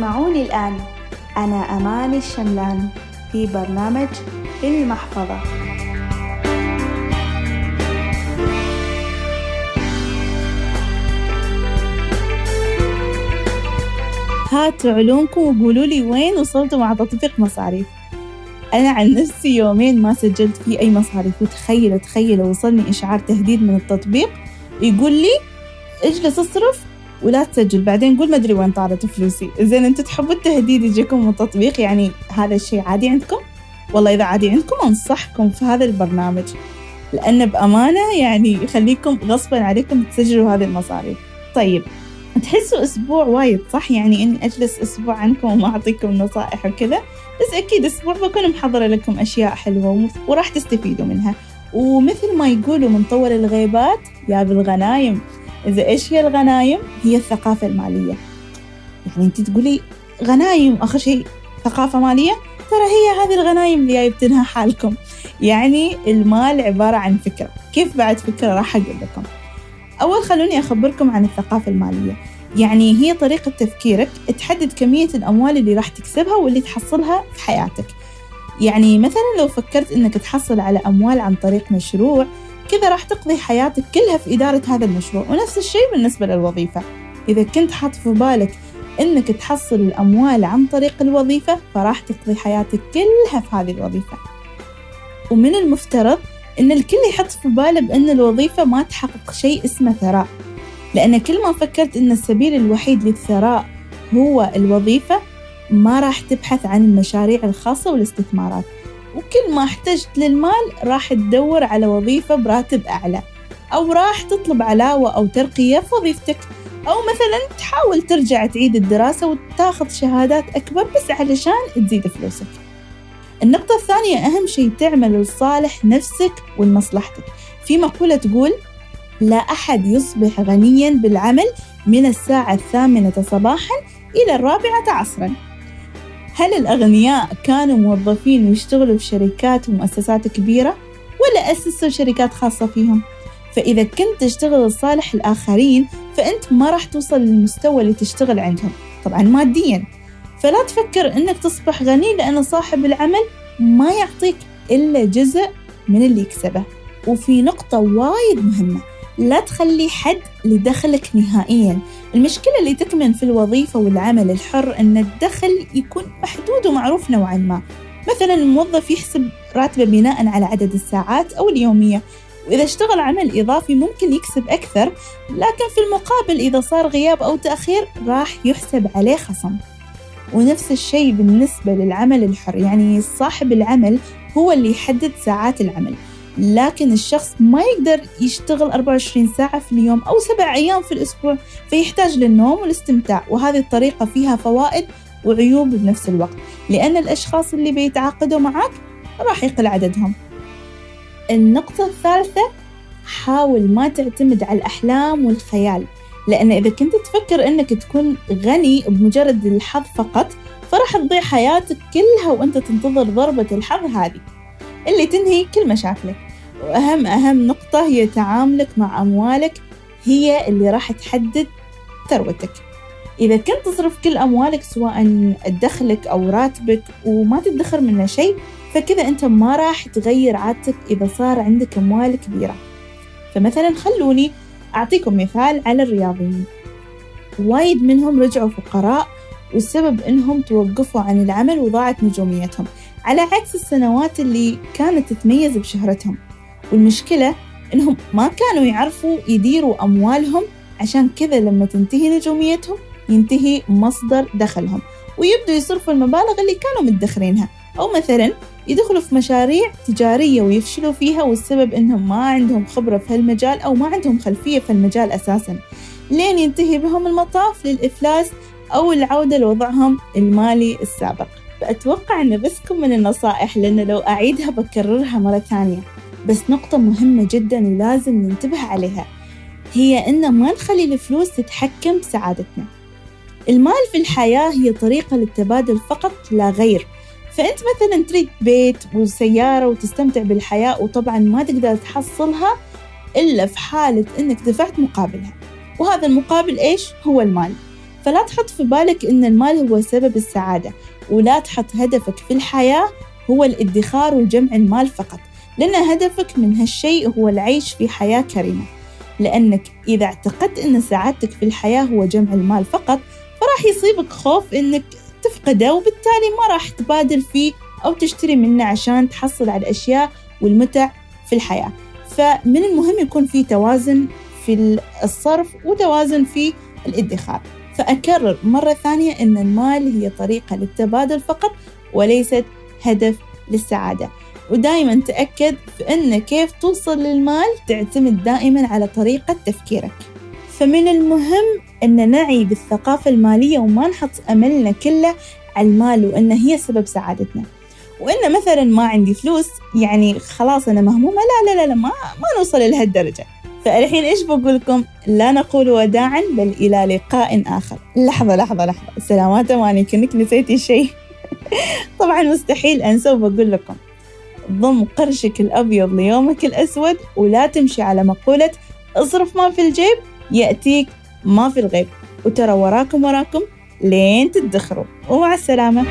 تسمعوني الآن أنا أماني الشملان في برنامج المحفظة. هاتوا علومكم وقولوا لي وين وصلتوا مع تطبيق مصاريف. أنا عن نفسي يومين ما سجلت فيه أي مصاريف. وتخيلوا تخيلوا وصلني إشعار تهديد من التطبيق. يقول لي اجلس اصرف. ولا تسجل. بعدين قول ما أدري وين طارت فلوسي. زين أنتم تحبوا التهديد يجيكم من التطبيق يعني هذا الشيء عادي عندكم؟ والله إذا عادي عندكم أنصحكم في هذا البرنامج لأن بأمانة يعني يخليكم غصبا عليكم تسجلوا هذه المصاريف طيب تحسوا أسبوع وايد صح؟ يعني إني أجلس أسبوع عنكم وما أعطيكم نصائح وكذا بس أكيد أسبوع بكون محضرة لكم أشياء حلوة وراح تستفيدوا منها. ومثل ما يقولوا من طول الغيبات يا بالغنايم. إذا إيش هي الغنايم؟ هي الثقافة المالية. يعني أنت تقولي غنايم آخر شيء ثقافة مالية؟ ترى هي هذه الغنايم اللي جايبتنها حالكم. يعني المال عبارة عن فكرة كيف بعد فكرة راح أقول لكم. أول خلوني أخبركم عن الثقافة المالية. يعني هي طريقة تفكيرك تحدد كمية الأموال اللي راح تكسبها واللي تحصلها في حياتك. يعني مثلا لو فكرت إنك تحصل على أموال عن طريق مشروع كذا راح تقضي حياتك كلها في إدارة هذا المشروع. ونفس الشيء بالنسبة للوظيفة. إذا كنت حاط في بالك إنك تحصل الأموال عن طريق الوظيفة فراح تقضي حياتك كلها في هذه الوظيفة. ومن المفترض إن الكل يحط في باله بأن الوظيفة ما تحقق شيء اسمه ثراء. لأن كل ما فكرت إن السبيل الوحيد للثراء هو الوظيفة ما راح تبحث عن المشاريع الخاصة والاستثمارات. وكل ما احتجت للمال راح تدور على وظيفة براتب أعلى أو راح تطلب علاوة أو ترقية في وظيفتك أو مثلا تحاول ترجع تعيد الدراسة وتاخذ شهادات أكبر بس علشان تزيد فلوسك. النقطة الثانية أهم شيء تعمل لصالح نفسك ولمصلحتك. في مقولة تقول لا أحد يصبح غنيا بالعمل من الساعة الثامنة صباحا إلى الرابعة عصرا هل الأغنياء كانوا موظفين ويشتغلوا في شركات ومؤسسات كبيرة؟ ولا أسسوا شركات خاصة فيهم؟ فإذا كنت تشتغل لصالح الآخرين فأنت ما راح توصل للمستوى اللي تشتغل عندهم طبعا ماديا. فلا تفكر أنك تصبح غني لأن صاحب العمل ما يعطيك إلا جزء من اللي يكسبه. وفي نقطة وايد مهمة لا تخلي حد لدخلك نهائيا. المشكلة اللي تكمن في الوظيفة والعمل الحر أن الدخل يكون محدود ومعروف نوعا ما. مثلا الموظف يحسب راتبه بناء على عدد الساعات أو اليومية. وإذا اشتغل عمل إضافي ممكن يكسب أكثر لكن في المقابل إذا صار غياب أو تأخير راح يحسب عليه خصم. ونفس الشيء بالنسبة للعمل الحر يعني صاحب العمل هو اللي يحدد ساعات العمل. لكن الشخص ما يقدر يشتغل 24 ساعة في اليوم أو سبع أيام في الأسبوع فيحتاج للنوم والاستمتاع وهذه الطريقة فيها فوائد وعيوب بنفس الوقت. لأن الأشخاص اللي بيتعاقدوا معك راح يقل عددهم. النقطة الثالثة حاول ما تعتمد على الأحلام والخيال. لأن إذا كنت تفكر أنك تكون غني بمجرد الحظ فقط فراح تضيع حياتك كلها وأنت تنتظر ضربة الحظ هذه. اللي تنهي كل مشاكلك. وأهم أهم نقطة هي تعاملك مع أموالك هي اللي راح تحدد ثروتك. إذا كنت تصرف كل أموالك سواء دخلك أو راتبك وما تدخر منه شيء فكذا أنت ما راح تغير عادتك إذا صار عندك أموال كبيرة. فمثلا خلوني أعطيكم مثال على الرياضيين. وايد منهم رجعوا فقراء والسبب إنهم توقفوا عن العمل وضاعت نجوميتهم. على عكس السنوات اللي كانت تتميز بشهرتهم. والمشكلة إنهم ما كانوا يعرفوا يديروا أموالهم عشان كذا لما تنتهي نجوميتهم ينتهي مصدر دخلهم ويبدوا يصرفوا المبالغ اللي كانوا مدخرينها. أو مثلا يدخلوا في مشاريع تجارية ويفشلوا فيها والسبب إنهم ما عندهم خبرة في هالمجال أو ما عندهم خلفية في المجال أساسا. لين ينتهي بهم المطاف للإفلاس أو العودة لوضعهم المالي السابق. أتوقع أن بسكم من النصائح لأن لو أعيدها بكررها مرة ثانية. بس نقطة مهمة جدا ولازم ننتبه عليها. هي أن ما نخلي الفلوس تتحكم بسعادتنا المال في الحياة هي طريقة للتبادل فقط لا غير. فأنت مثلا تريد بيت وسيارة وتستمتع بالحياة وطبعا ما تقدر تحصلها إلا في حالة أنك دفعت مقابلها. وهذا المقابل إيش؟ هو المال. فلا تحط في بالك إن المال هو سبب السعادة. ولا تحط هدفك في الحياة هو الادخار وجمع المال فقط. لأن هدفك من هالشيء هو العيش في حياة كريمة. لأنك إذا اعتقدت أن سعادتك في الحياة هو جمع المال فقط فراح يصيبك خوف أنك تفقده وبالتالي ما راح تبادل فيه أو تشتري منه عشان تحصل على الأشياء والمتع في الحياة. فمن المهم يكون في توازن في الصرف وتوازن في الادخار. فأكرر مرة ثانية أن المال هي طريقة للتبادل فقط وليست هدف للسعادة. ودائما تأكد في أن كيف توصل للمال تعتمد دائما على طريقة تفكيرك. فمن المهم أن نعي بالثقافة المالية وما نحط أملنا كله على المال وأن هي سبب سعادتنا. وإن مثلا ما عندي فلوس يعني خلاص أنا مهمومة لا لا لا, لا ما, ما نوصل لهالدرجة. فالحين إيش بقول لكم لا نقول وداعا بل إلى لقاء آخر. لحظة لحظة لحظة. سلامات أماني كأنك نسيتي شيء؟ طبعا مستحيل أنسى وبقول لكم ضم قرشك الأبيض ليومك الأسود ولا تمشي على مقولة اصرف ما في الجيب يأتيك ما في الغيب. وترى وراكم وراكم لين تدخروا. ومع السلامة.